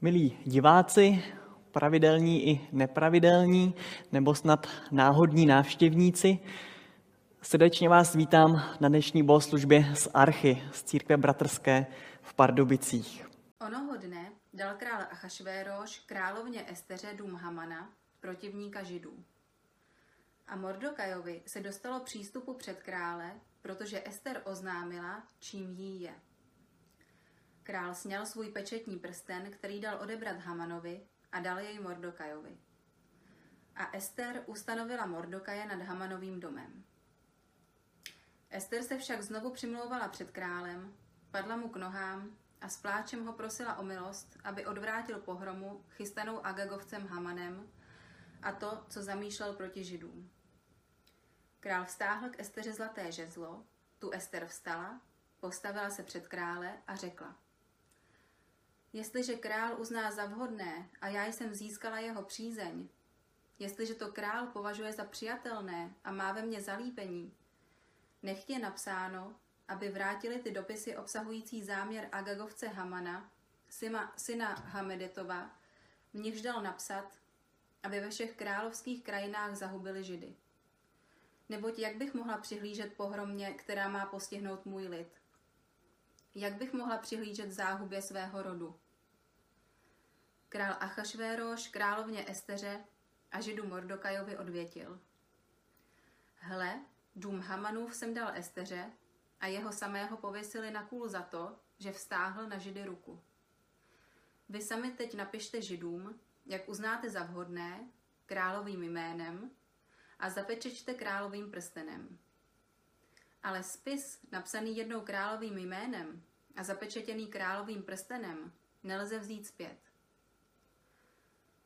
Milí diváci, pravidelní i nepravidelní, nebo snad náhodní návštěvníci, srdečně vás vítám na dnešní bohoslužbě z Archy, z církve bratrské v Pardubicích. Onoho dne dal král Achašvéroš královně Esteře dům Hamana, protivníka židů. A Mordokajovi se dostalo přístupu před krále, protože Ester oznámila, čím jí je. Král sněl svůj pečetní prsten, který dal odebrat Hamanovi a dal jej Mordokajovi. A Ester ustanovila Mordokaje nad Hamanovým domem. Ester se však znovu přimlouvala před králem, padla mu k nohám a s pláčem ho prosila o milost, aby odvrátil pohromu chystanou Agagovcem Hamanem a to, co zamýšlel proti židům. Král vstáhl k Esteře zlaté žezlo, tu Ester vstala, postavila se před krále a řekla – Jestliže král uzná za vhodné a já jsem získala jeho přízeň, jestliže to král považuje za přijatelné a má ve mně zalíbení, nech je napsáno, aby vrátili ty dopisy obsahující záměr Agagovce Hamana, syna, syna Hamedetova, v nichž dal napsat, aby ve všech královských krajinách zahubili židy. Neboť jak bych mohla přihlížet pohromě, která má postihnout můj lid? Jak bych mohla přihlížet záhubě svého rodu? Král Achašvéroš královně Esteře a židu Mordokajovi odvětil. Hle, dům Hamanův jsem dal Esteře a jeho samého pověsili na kůl za to, že vstáhl na židy ruku. Vy sami teď napište židům, jak uznáte za vhodné, královým jménem a zapečečte královým prstenem. Ale spis, napsaný jednou královým jménem a zapečetěný královým prstenem, nelze vzít zpět.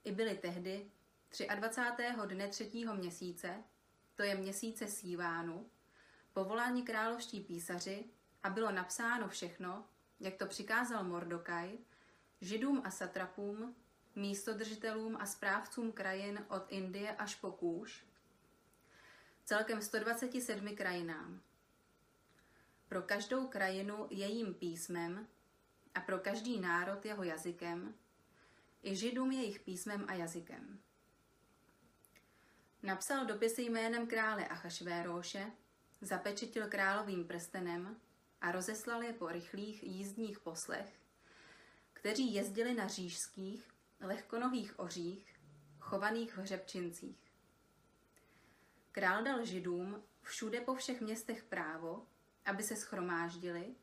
I byly tehdy 23. dne třetího měsíce, to je měsíce Sívánu, povoláni královští písaři a bylo napsáno všechno, jak to přikázal Mordokaj, židům a satrapům, místodržitelům a správcům krajin od Indie až po Kůž, celkem 127 krajinám. Pro každou krajinu jejím písmem a pro každý národ jeho jazykem, i židům jejich písmem a jazykem. Napsal dopisy jménem krále Achašvéroše, zapečetil královým prstenem a rozeslal je po rychlých jízdních poslech, kteří jezdili na řížských, lehkonohých ořích, chovaných v hřebčincích. Král dal židům všude po všech městech právo, aby se schromáždili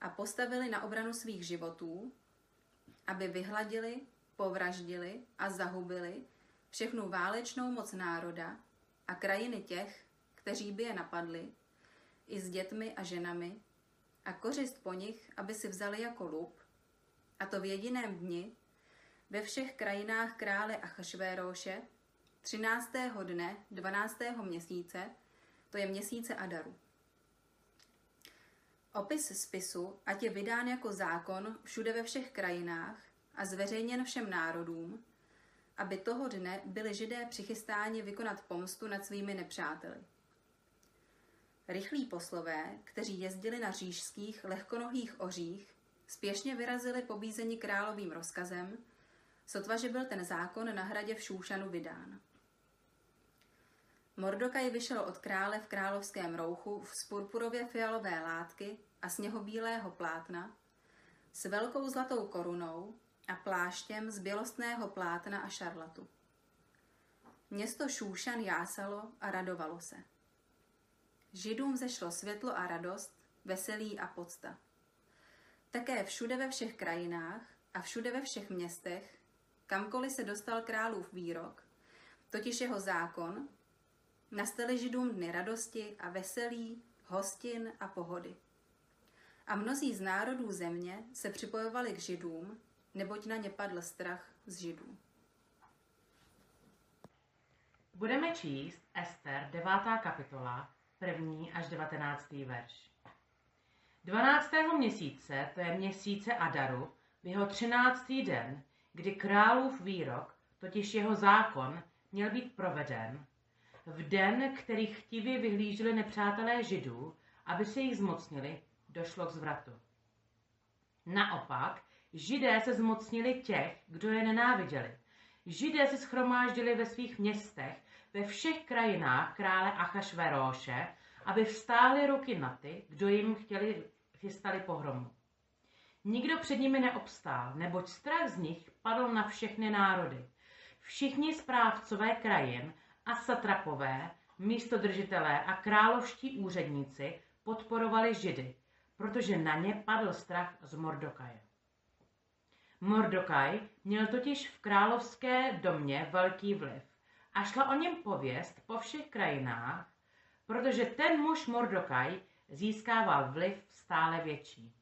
a postavili na obranu svých životů, aby vyhladili, povraždili a zahubili všechnu válečnou moc národa a krajiny těch, kteří by je napadli, i s dětmi a ženami, a kořist po nich, aby si vzali jako lup, a to v jediném dni, ve všech krajinách krále Achašvéroše, 13. dne 12. měsíce, to je měsíce Adaru. Opis spisu, ať je vydán jako zákon všude ve všech krajinách a zveřejněn všem národům, aby toho dne byli židé přichystáni vykonat pomstu nad svými nepřáteli. Rychlí poslové, kteří jezdili na řížských lehkonohých ořích, spěšně vyrazili pobízení královým rozkazem, sotva, že byl ten zákon na hradě v Šúšanu vydán. Mordokaj vyšel od krále v královském rouchu z purpurově fialové látky a sněhobílého plátna, s velkou zlatou korunou a pláštěm z bělostného plátna a šarlatu. Město Šúšan jásalo a radovalo se. Židům zešlo světlo a radost, veselí a podsta. Také všude ve všech krajinách a všude ve všech městech, kamkoliv se dostal králův výrok, totiž jeho zákon, nastaly židům dny radosti a veselí, hostin a pohody. A mnozí z národů země se připojovali k židům, neboť na ně padl strach z židů. Budeme číst Ester 9. kapitola, 1. až 19. verš. 12. měsíce, to je měsíce Adaru, v jeho 13. den, kdy králův výrok, totiž jeho zákon, měl být proveden, v den, který chtivě vyhlíželi nepřátelé židů, aby se jich zmocnili, došlo k zvratu. Naopak, Židé se zmocnili těch, kdo je nenáviděli. Židé se schromáždili ve svých městech, ve všech krajinách krále Achašveróše, aby vstály ruky na ty, kdo jim chtěli, chystali pohromu. Nikdo před nimi neobstál, neboť strach z nich padl na všechny národy. Všichni správcové krajin a satrapové, místodržitelé a královští úředníci podporovali Židy, protože na ně padl strach z Mordokaje. Mordokaj měl totiž v královské domě velký vliv a šla o něm pověst po všech krajinách, protože ten muž Mordokaj získával vliv stále větší.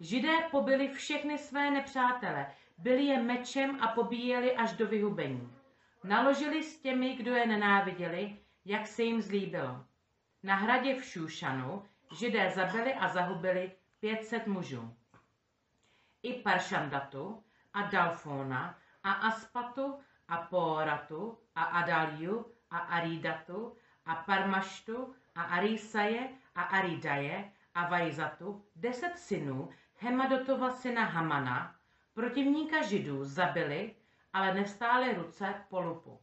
Židé pobili všechny své nepřátele, byli je mečem a pobíjeli až do vyhubení. Naložili s těmi, kdo je nenáviděli, jak se jim zlíbilo. Na hradě v Šúšanu židé zabili a zahubili 500 mužů. I Paršandatu a Dalfona a Aspatu a Poratu a Adaliu a Aridatu a Parmaštu a Arisaje a Aridaje a Vajzatu, deset synů Hemadotova syna Hamana, protivníka židů, zabili, ale nevstály ruce po lupu.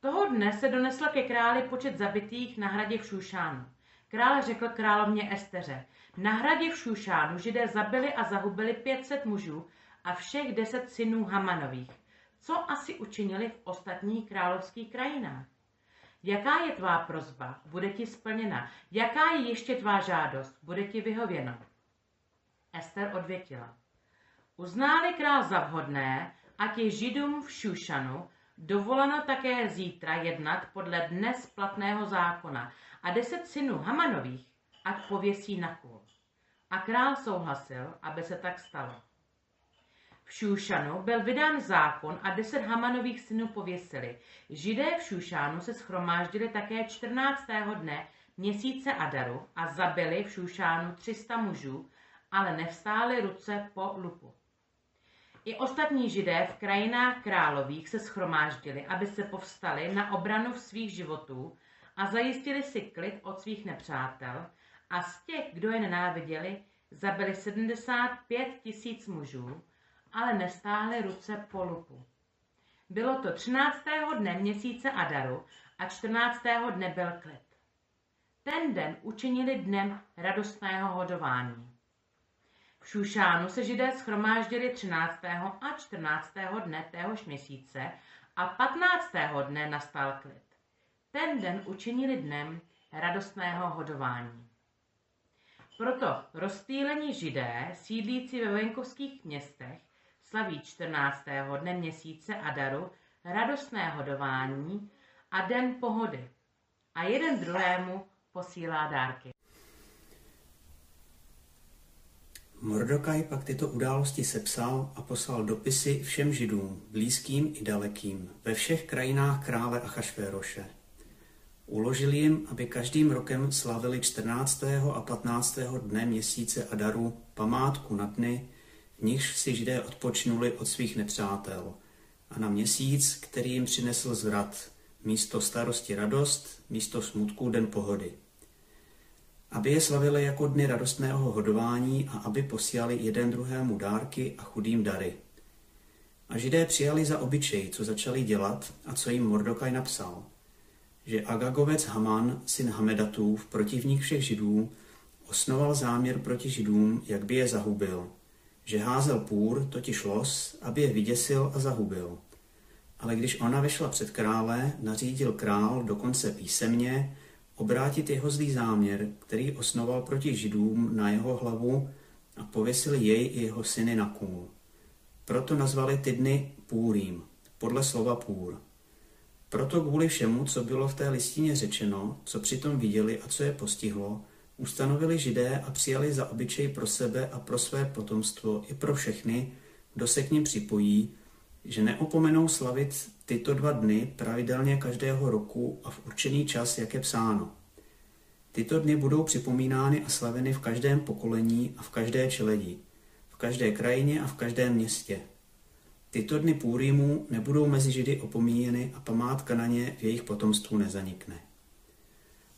Toho dne se donesl ke králi počet zabitých na hradě v Šušánu. Král řekl královně Esteře, na hradě v Šušánu židé zabili a zahubili 500 mužů a všech deset synů Hamanových. Co asi učinili v ostatních královských krajinách? Jaká je tvá prozba? Bude ti splněna. Jaká je ještě tvá žádost? Bude ti vyhověno. Ester odvětila. Uználi král za vhodné, ať je židům v Šušanu dovoleno také zítra jednat podle dnes platného zákona a deset synů Hamanových ať pověsí na kůl. A král souhlasil, aby se tak stalo. V Šúšanu byl vydán zákon a deset Hamanových synů pověsili. Židé v Šúšánu se schromáždili také 14. dne měsíce Adaru a zabili v Šúšánu 300 mužů, ale nevstály ruce po lupu. I ostatní židé v krajinách králových se schromáždili, aby se povstali na obranu svých životů a zajistili si klid od svých nepřátel a z těch, kdo je nenáviděli, zabili 75 tisíc mužů, ale nestáhli ruce po lupu. Bylo to 13. dne měsíce Adaru a 14. dne byl klid. Ten den učinili dnem radostného hodování. Šušánu se židé schromáždili 13. a 14. dne téhož měsíce a 15. dne nastal klid. Ten den učinili dnem radostného hodování. Proto rozptýlení židé, sídlící ve venkovských městech, slaví 14. dne měsíce Adaru radostné hodování a den pohody a jeden druhému posílá dárky. Mordokaj pak tyto události sepsal a poslal dopisy všem židům, blízkým i dalekým, ve všech krajinách krále Achašvéroše. Uložil jim, aby každým rokem slavili 14. a 15. dne měsíce Adaru památku na dny, v nichž si židé odpočnuli od svých nepřátel, a na měsíc, který jim přinesl zvrat, místo starosti radost, místo smutku den pohody aby je slavili jako dny radostného hodování a aby posílali jeden druhému dárky a chudým dary. A židé přijali za obyčej, co začali dělat a co jim Mordokaj napsal, že Agagovec Haman, syn Hamedatův, protivník všech židů, osnoval záměr proti židům, jak by je zahubil, že házel půr, totiž los, aby je vyděsil a zahubil. Ale když ona vešla před krále, nařídil král dokonce písemně, obrátit jeho zlý záměr, který osnoval proti židům na jeho hlavu a pověsili jej i jeho syny na kůl. Proto nazvali ty dny Půrým, podle slova půr. Proto kvůli všemu, co bylo v té listině řečeno, co přitom viděli a co je postihlo, ustanovili židé a přijali za obyčej pro sebe a pro své potomstvo i pro všechny, kdo se k ním připojí, že neopomenou slavit tyto dva dny pravidelně každého roku a v určený čas, jak je psáno. Tyto dny budou připomínány a slaveny v každém pokolení a v každé čeledi, v každé krajině a v každém městě. Tyto dny Půrýmu nebudou mezi Židy opomíjeny a památka na ně v jejich potomstvu nezanikne.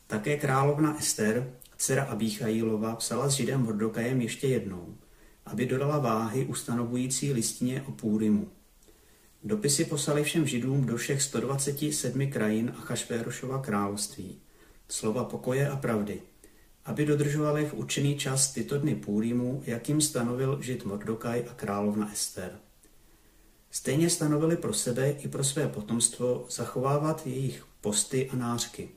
Také královna Ester, dcera Abíchajílova, psala s Židem Hordokajem ještě jednou – aby dodala váhy ustanovující listině o Půrimu. Dopisy poslali všem židům do všech 127 krajin a Chašvérošova království. Slova pokoje a pravdy, aby dodržovali v určený čas tyto dny Půrimu, jakým stanovil žid Mordokaj a královna Ester. Stejně stanovili pro sebe i pro své potomstvo zachovávat jejich posty a nářky.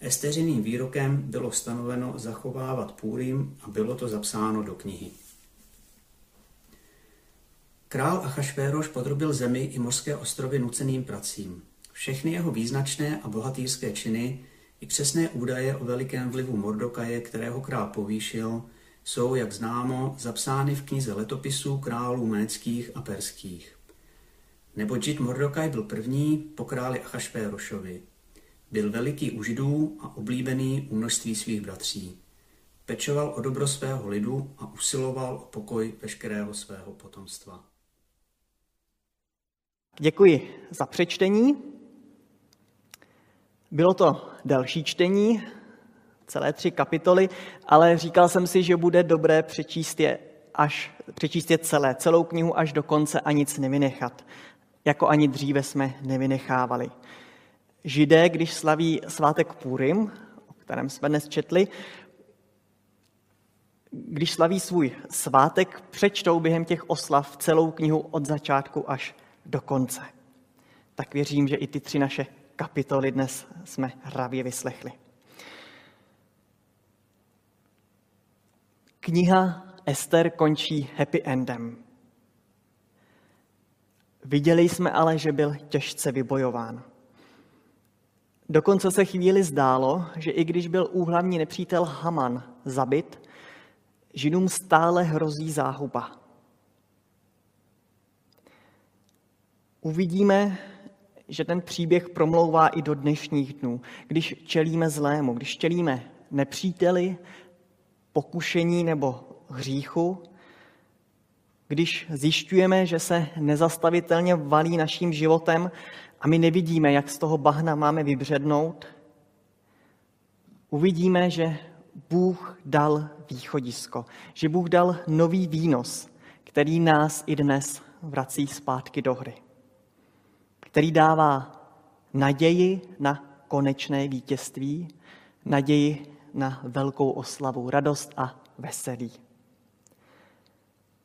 Esteřiným výrokem bylo stanoveno zachovávat Půrim a bylo to zapsáno do knihy. Král Achašvéroš podrobil zemi i mořské ostrovy nuceným pracím. Všechny jeho význačné a bohatýrské činy i přesné údaje o velikém vlivu Mordokaje, kterého král povýšil, jsou, jak známo, zapsány v knize letopisů králů méckých a perských. Nebo Žid Mordokaj byl první po králi Achašvérošovi. Byl veliký u židů a oblíbený u množství svých bratří. Pečoval o dobro svého lidu a usiloval o pokoj veškerého svého potomstva. Děkuji za přečtení. Bylo to další čtení, celé tři kapitoly, ale říkal jsem si, že bude dobré přečíst je, až, přečíst je celé, celou knihu až do konce a nic nevynechat, jako ani dříve jsme nevynechávali. Židé, když slaví svátek Purim, o kterém jsme dnes četli, když slaví svůj svátek, přečtou během těch oslav celou knihu od začátku až do konce. Tak věřím, že i ty tři naše kapitoly dnes jsme hravě vyslechli. Kniha Ester končí happy endem. Viděli jsme ale, že byl těžce vybojován. Dokonce se chvíli zdálo, že i když byl úhlavní nepřítel Haman zabit, Židům stále hrozí záhuba. Uvidíme, že ten příběh promlouvá i do dnešních dnů, když čelíme zlému, když čelíme nepříteli, pokušení nebo hříchu, když zjišťujeme, že se nezastavitelně valí naším životem a my nevidíme, jak z toho bahna máme vybřednout, uvidíme, že Bůh dal východisko, že Bůh dal nový výnos, který nás i dnes vrací zpátky do hry, který dává naději na konečné vítězství, naději na velkou oslavu, radost a veselí.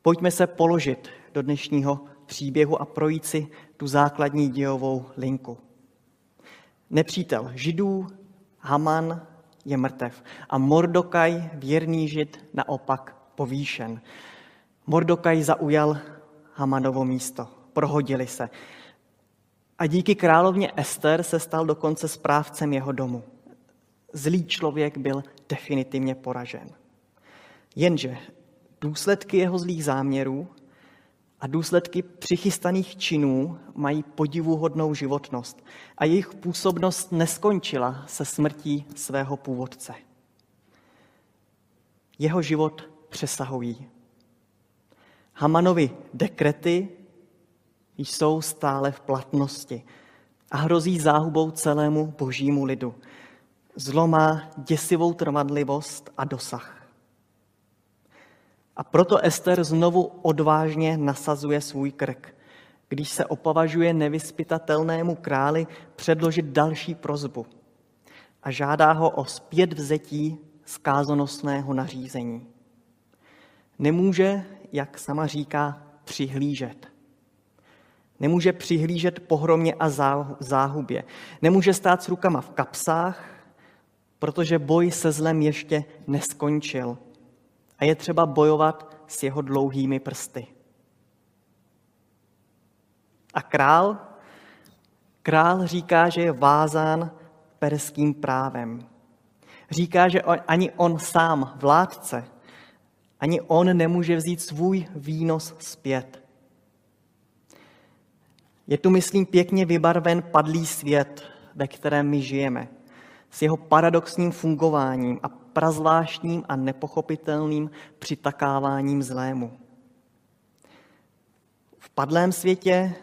Pojďme se položit do dnešního příběhu a projít si tu základní dějovou linku. Nepřítel židů, Haman, je mrtev a Mordokaj, věrný žid, naopak povýšen. Mordokaj zaujal Hamanovo místo, prohodili se. A díky královně Ester se stal dokonce správcem jeho domu. Zlý člověk byl definitivně poražen. Jenže důsledky jeho zlých záměrů a důsledky přichystaných činů mají podivuhodnou životnost a jejich působnost neskončila se smrtí svého původce. Jeho život přesahují. Hamanovi dekrety jsou stále v platnosti a hrozí záhubou celému božímu lidu. Zlo má děsivou trvanlivost a dosah. A proto Ester znovu odvážně nasazuje svůj krk, když se opovažuje nevyspytatelnému králi předložit další prozbu a žádá ho o zpět vzetí zkázonosného nařízení. Nemůže, jak sama říká, přihlížet. Nemůže přihlížet pohromě a záhubě. Nemůže stát s rukama v kapsách, protože boj se zlem ještě neskončil – a je třeba bojovat s jeho dlouhými prsty. A král? Král říká, že je vázán perským právem. Říká, že ani on sám, vládce, ani on nemůže vzít svůj výnos zpět. Je tu, myslím, pěkně vybarven padlý svět, ve kterém my žijeme, s jeho paradoxním fungováním a prazvláštním a nepochopitelným přitakáváním zlému. V padlém světě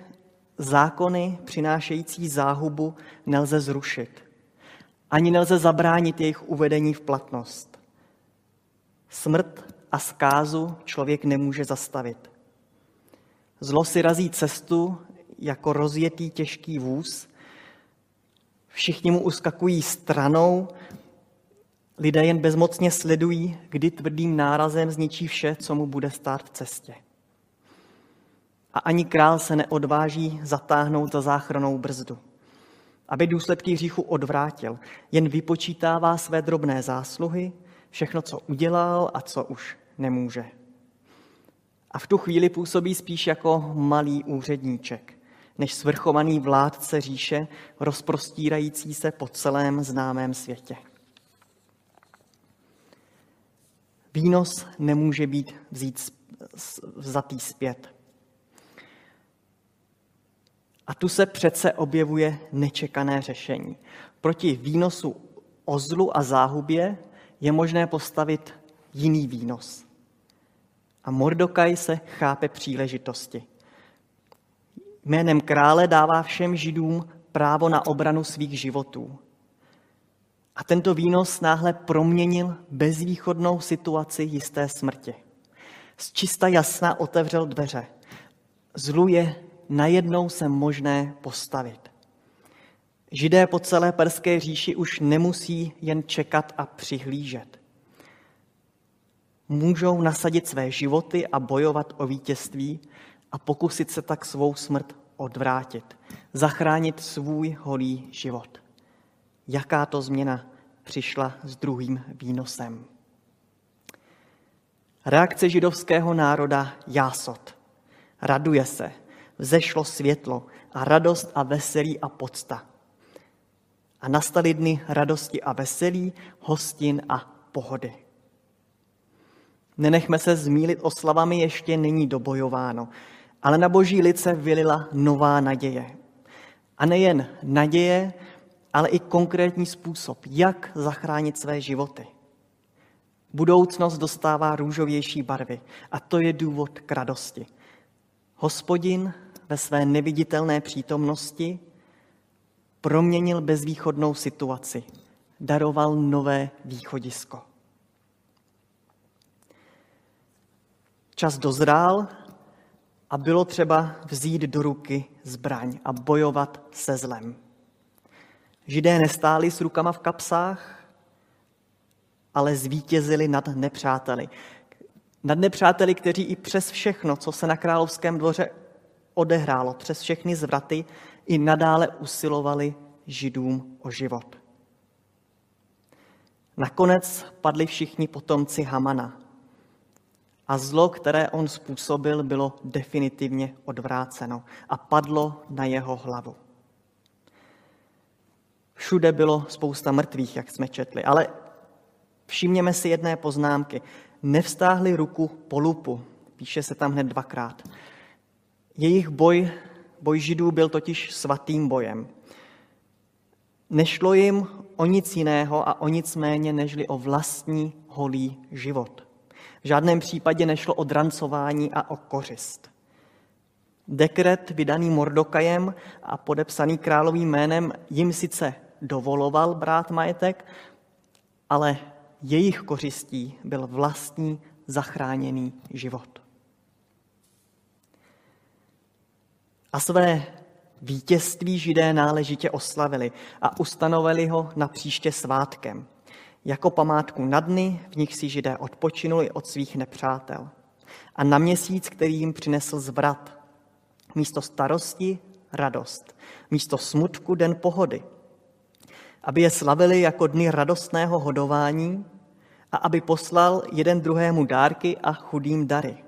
zákony přinášející záhubu nelze zrušit. Ani nelze zabránit jejich uvedení v platnost. Smrt a zkázu člověk nemůže zastavit. Zlo si razí cestu jako rozjetý těžký vůz. Všichni mu uskakují stranou, lidé jen bezmocně sledují, kdy tvrdým nárazem zničí vše, co mu bude stát v cestě. A ani král se neodváží zatáhnout za záchranou brzdu, aby důsledky hříchu odvrátil. Jen vypočítává své drobné zásluhy, všechno, co udělal a co už nemůže. A v tu chvíli působí spíš jako malý úředníček, než svrchovaný vládce říše, rozprostírající se po celém známém světě. Výnos nemůže být vzít, vzatý zpět. A tu se přece objevuje nečekané řešení. Proti výnosu o zlu a záhubě je možné postavit jiný výnos. A Mordokaj se chápe příležitosti. Jménem krále dává všem židům právo na obranu svých životů. A tento výnos náhle proměnil bezvýchodnou situaci jisté smrti. Z čista jasna otevřel dveře. Zlu je najednou se možné postavit. Židé po celé perské říši už nemusí jen čekat a přihlížet. Můžou nasadit své životy a bojovat o vítězství a pokusit se tak svou smrt odvrátit, zachránit svůj holý život. Jaká to změna přišla s druhým výnosem? Reakce židovského národa jásot. Raduje se, vzešlo světlo a radost a veselí a podsta. A nastaly dny radosti a veselí, hostin a pohody. Nenechme se zmílit oslavami, ještě není dobojováno, ale na boží lice vylila nová naděje. A nejen naděje, ale i konkrétní způsob, jak zachránit své životy. Budoucnost dostává růžovější barvy a to je důvod k radosti. Hospodin ve své neviditelné přítomnosti proměnil bezvýchodnou situaci, daroval nové východisko. Čas dozrál a bylo třeba vzít do ruky zbraň a bojovat se zlem. Židé nestáli s rukama v kapsách, ale zvítězili nad nepřáteli. Nad nepřáteli, kteří i přes všechno, co se na královském dvoře odehrálo, přes všechny zvraty, i nadále usilovali židům o život. Nakonec padli všichni potomci Hamana a zlo, které on způsobil, bylo definitivně odvráceno a padlo na jeho hlavu. Všude bylo spousta mrtvých, jak jsme četli, ale všimněme si jedné poznámky. Nevstáhli ruku po lupu, píše se tam hned dvakrát. Jejich boj, boj židů byl totiž svatým bojem. Nešlo jim o nic jiného a o nic méně, nežli o vlastní holý život. V žádném případě nešlo o drancování a o kořist. Dekret vydaný Mordokajem a podepsaný královým jménem jim sice dovoloval brát majetek, ale jejich kořistí byl vlastní zachráněný život. A své vítězství židé náležitě oslavili a ustanovili ho na příště svátkem, jako památku na dny, v nich si židé odpočinuli od svých nepřátel. A na měsíc, který jim přinesl zvrat. Místo starosti radost, místo smutku den pohody. Aby je slavili jako dny radostného hodování a aby poslal jeden druhému dárky a chudým dary.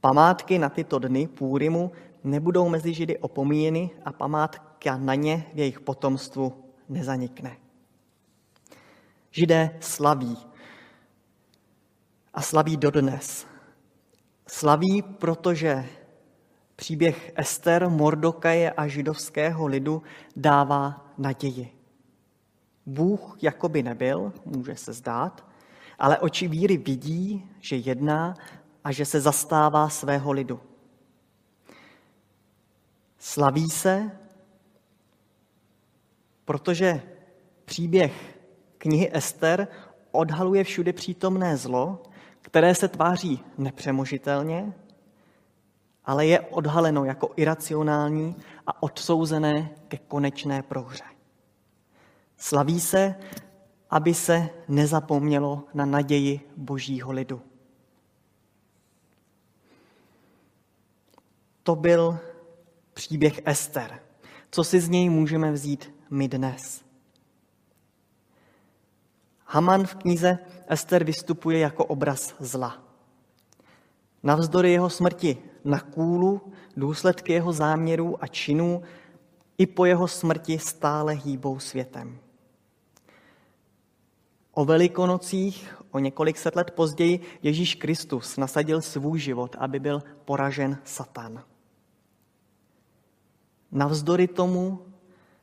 Památky na tyto dny Půrimu nebudou mezi Židy opomíjeny a památka na ně v jejich potomstvu nezanikne. Židé slaví a slaví dodnes. Slaví, protože příběh Ester, Mordokaje a židovského lidu dává naději. Bůh jakoby nebyl, může se zdát, ale oči víry vidí, že jedná a že se zastává svého lidu. Slaví se, protože příběh knihy Ester odhaluje všude přítomné zlo, které se tváří nepřemožitelně, ale je odhaleno jako iracionální a odsouzené ke konečné prohře. Slaví se, aby se nezapomnělo na naději božího lidu. To byl příběh Ester. Co si z něj můžeme vzít my dnes? Haman v knize Ester vystupuje jako obraz zla. Navzdory jeho smrti na kůlu, důsledky jeho záměrů a činů i po jeho smrti stále hýbou světem. O velikonocích, o několik set let později, Ježíš Kristus nasadil svůj život, aby byl poražen Satan. Navzdory tomu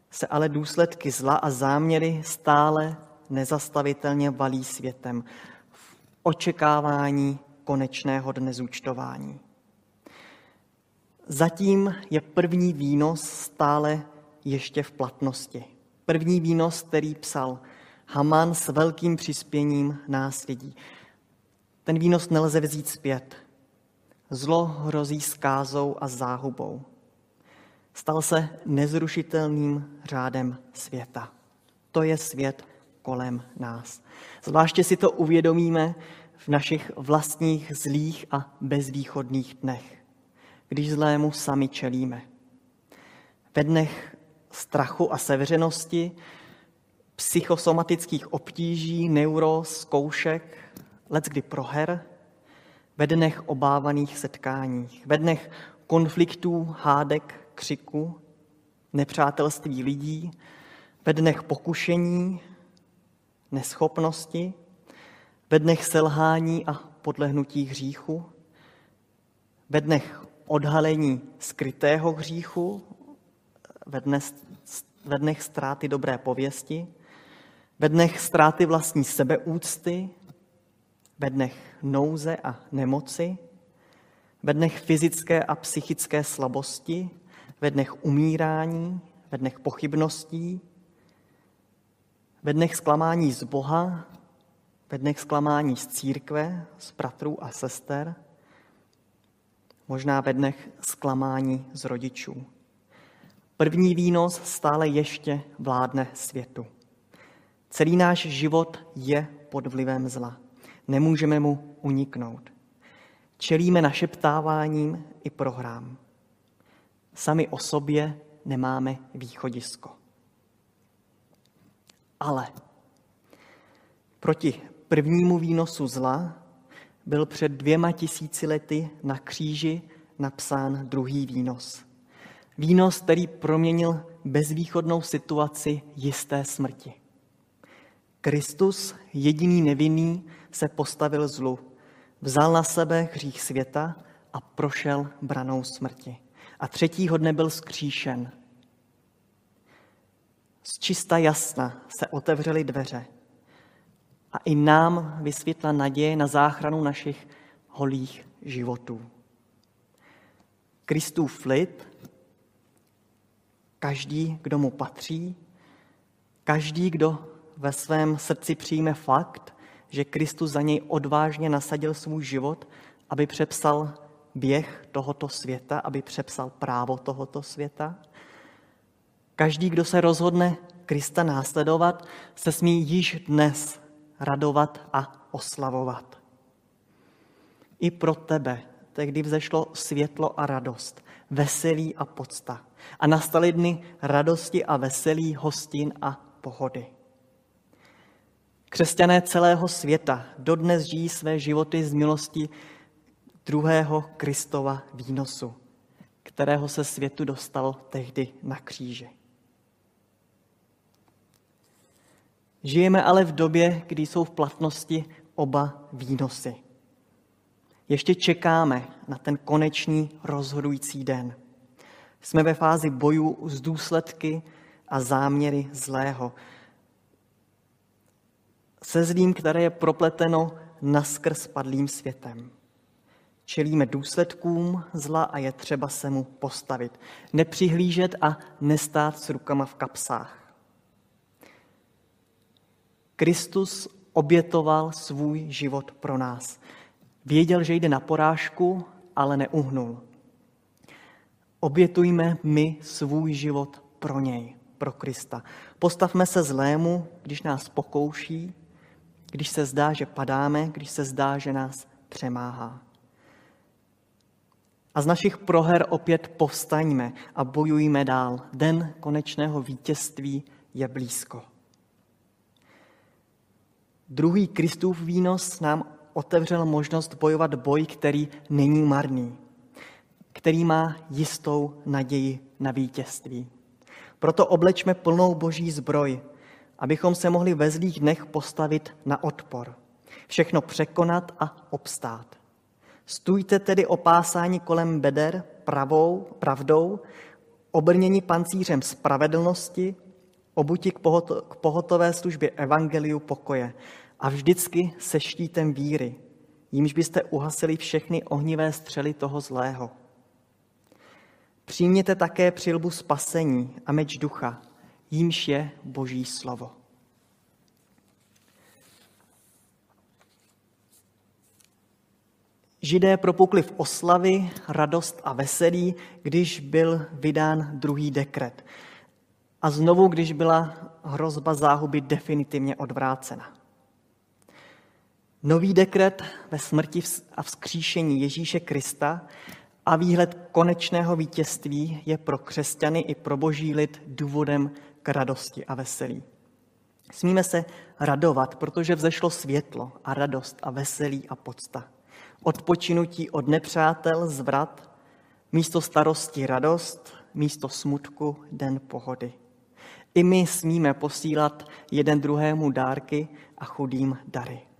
se ale důsledky zla a záměry stále nezastavitelně valí světem v očekávání konečného dne zúčtování. Zatím je první výnos stále ještě v platnosti. První výnos, který psal Haman s velkým přispěním nás lidí. Ten výnos nelze vzít zpět. Zlo hrozí skázou a záhubou. Stal se nezrušitelným řádem světa. To je svět kolem nás. Zvláště si to uvědomíme v našich vlastních zlých a bezvýchodných dnech, když zlému sami čelíme. Ve dnech strachu a sevřenosti, psychosomatických obtíží, neuro, zkoušek, leckdy proher, ve dnech obávaných setkáních, ve dnech konfliktů, hádek, křiku, nepřátelství lidí, ve dnech pokušení, neschopnosti, ve dnech selhání a podlehnutí hříchu, ve dnech odhalení skrytého hříchu, ve, dnech, ve dnech ztráty dobré pověsti, ve dnech ztráty vlastní sebeúcty, ve dnech nouze a nemoci, ve dnech fyzické a psychické slabosti, ve dnech umírání, ve dnech pochybností, ve dnech zklamání z Boha, ve dnech zklamání z církve, z bratrů a sester, možná ve dnech zklamání z rodičů. První výnos stále ještě vládne světu. Celý náš život je pod vlivem zla. Nemůžeme mu uniknout. Čelíme našeptáváním i prohrám. Sami o sobě nemáme východisko. Ale proti prvnímu výnosu zla byl před dvěma tisíci lety na kříži napsán druhý výnos. Výnos, který proměnil bezvýchodnou situaci jisté smrti. Kristus, jediný nevinný, se postavil zlu, vzal na sebe hřích světa a prošel branou smrti. A třetího dne byl skříšen, z čista jasna se otevřely dveře a i nám vysvětla naděje na záchranu našich holých životů. Kristův lid, každý, kdo mu patří, každý, kdo ve svém srdci přijme fakt, že Kristus za něj odvážně nasadil svůj život, aby přepsal běh tohoto světa, aby přepsal právo tohoto světa, Každý, kdo se rozhodne Krista následovat, se smí již dnes radovat a oslavovat. I pro tebe tehdy vzešlo světlo a radost, veselí a podsta. A nastaly dny radosti a veselí, hostin a pohody. Křesťané celého světa dodnes žijí své životy z milosti druhého Kristova výnosu, kterého se světu dostal tehdy na kříži. Žijeme ale v době, kdy jsou v platnosti oba výnosy. Ještě čekáme na ten konečný rozhodující den. Jsme ve fázi bojů s důsledky a záměry zlého. Se zlým, které je propleteno naskrz padlým světem. Čelíme důsledkům zla a je třeba se mu postavit. Nepřihlížet a nestát s rukama v kapsách. Kristus obětoval svůj život pro nás. Věděl, že jde na porážku, ale neuhnul. Obětujme my svůj život pro něj, pro Krista. Postavme se zlému, když nás pokouší, když se zdá, že padáme, když se zdá, že nás přemáhá. A z našich proher opět povstaňme a bojujme dál. Den konečného vítězství je blízko. Druhý Kristův výnos nám otevřel možnost bojovat boj, který není marný, který má jistou naději na vítězství. Proto oblečme plnou boží zbroj, abychom se mohli ve zlých dnech postavit na odpor, všechno překonat a obstát. Stůjte tedy opásání kolem beder pravou, pravdou, obrnění pancířem spravedlnosti, obuti k, k pohotové službě evangeliu pokoje a vždycky se štítem víry, jímž byste uhasili všechny ohnivé střely toho zlého. Přijměte také přilbu spasení a meč ducha, jímž je Boží slovo. Židé propukli v oslavy, radost a veselí, když byl vydán druhý dekret. A znovu, když byla hrozba záhuby definitivně odvrácena. Nový dekret ve smrti a vzkříšení Ježíše Krista a výhled konečného vítězství je pro křesťany i pro boží lid důvodem k radosti a veselí. Smíme se radovat, protože vzešlo světlo a radost a veselí a podsta. Odpočinutí od nepřátel, zvrat, místo starosti radost, místo smutku den pohody. I my smíme posílat jeden druhému dárky a chudým dary.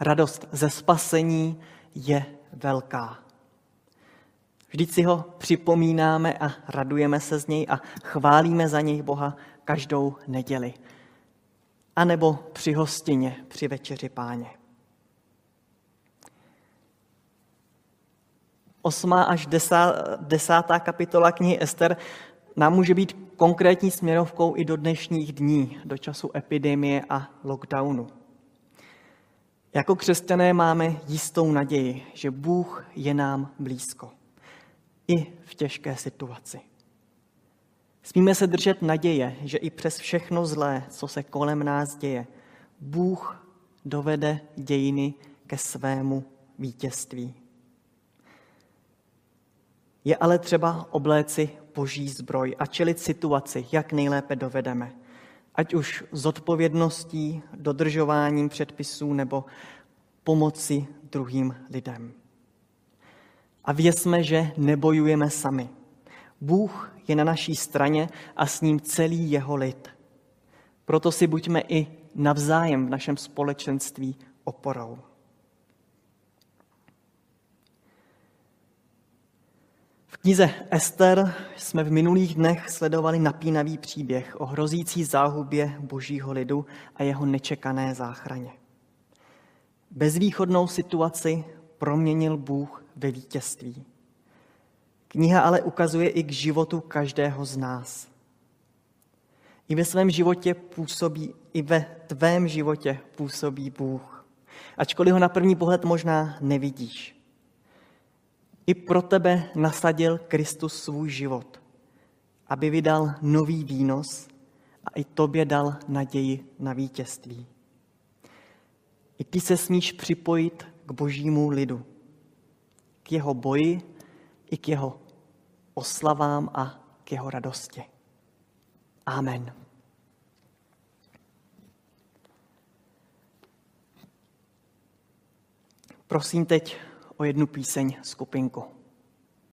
Radost ze spasení je velká. Vždyť si ho připomínáme a radujeme se z něj a chválíme za něj Boha každou neděli. A nebo při hostině, při večeři páně. Osmá až desátá kapitola knihy Ester nám může být konkrétní směrovkou i do dnešních dní, do času epidemie a lockdownu. Jako křesťané máme jistou naději, že Bůh je nám blízko. I v těžké situaci. Smíme se držet naděje, že i přes všechno zlé, co se kolem nás děje, Bůh dovede dějiny ke svému vítězství. Je ale třeba obléci boží zbroj a čelit situaci, jak nejlépe dovedeme – ať už z odpovědností, dodržováním předpisů nebo pomoci druhým lidem. A vězme, že nebojujeme sami. Bůh je na naší straně a s ním celý jeho lid. Proto si buďme i navzájem v našem společenství oporou. Knize Ester jsme v minulých dnech sledovali napínavý příběh o hrozící záhubě božího lidu a jeho nečekané záchraně. Bezvýchodnou situaci proměnil Bůh ve vítězství. Kniha ale ukazuje i k životu každého z nás. I ve svém životě působí, i ve tvém životě působí Bůh. Ačkoliv ho na první pohled možná nevidíš. I pro tebe nasadil Kristus svůj život, aby vydal nový výnos a i tobě dal naději na vítězství. I ty se smíš připojit k božímu lidu, k jeho boji i k jeho oslavám a k jeho radosti. Amen. Prosím teď o jednu píseň skupinku.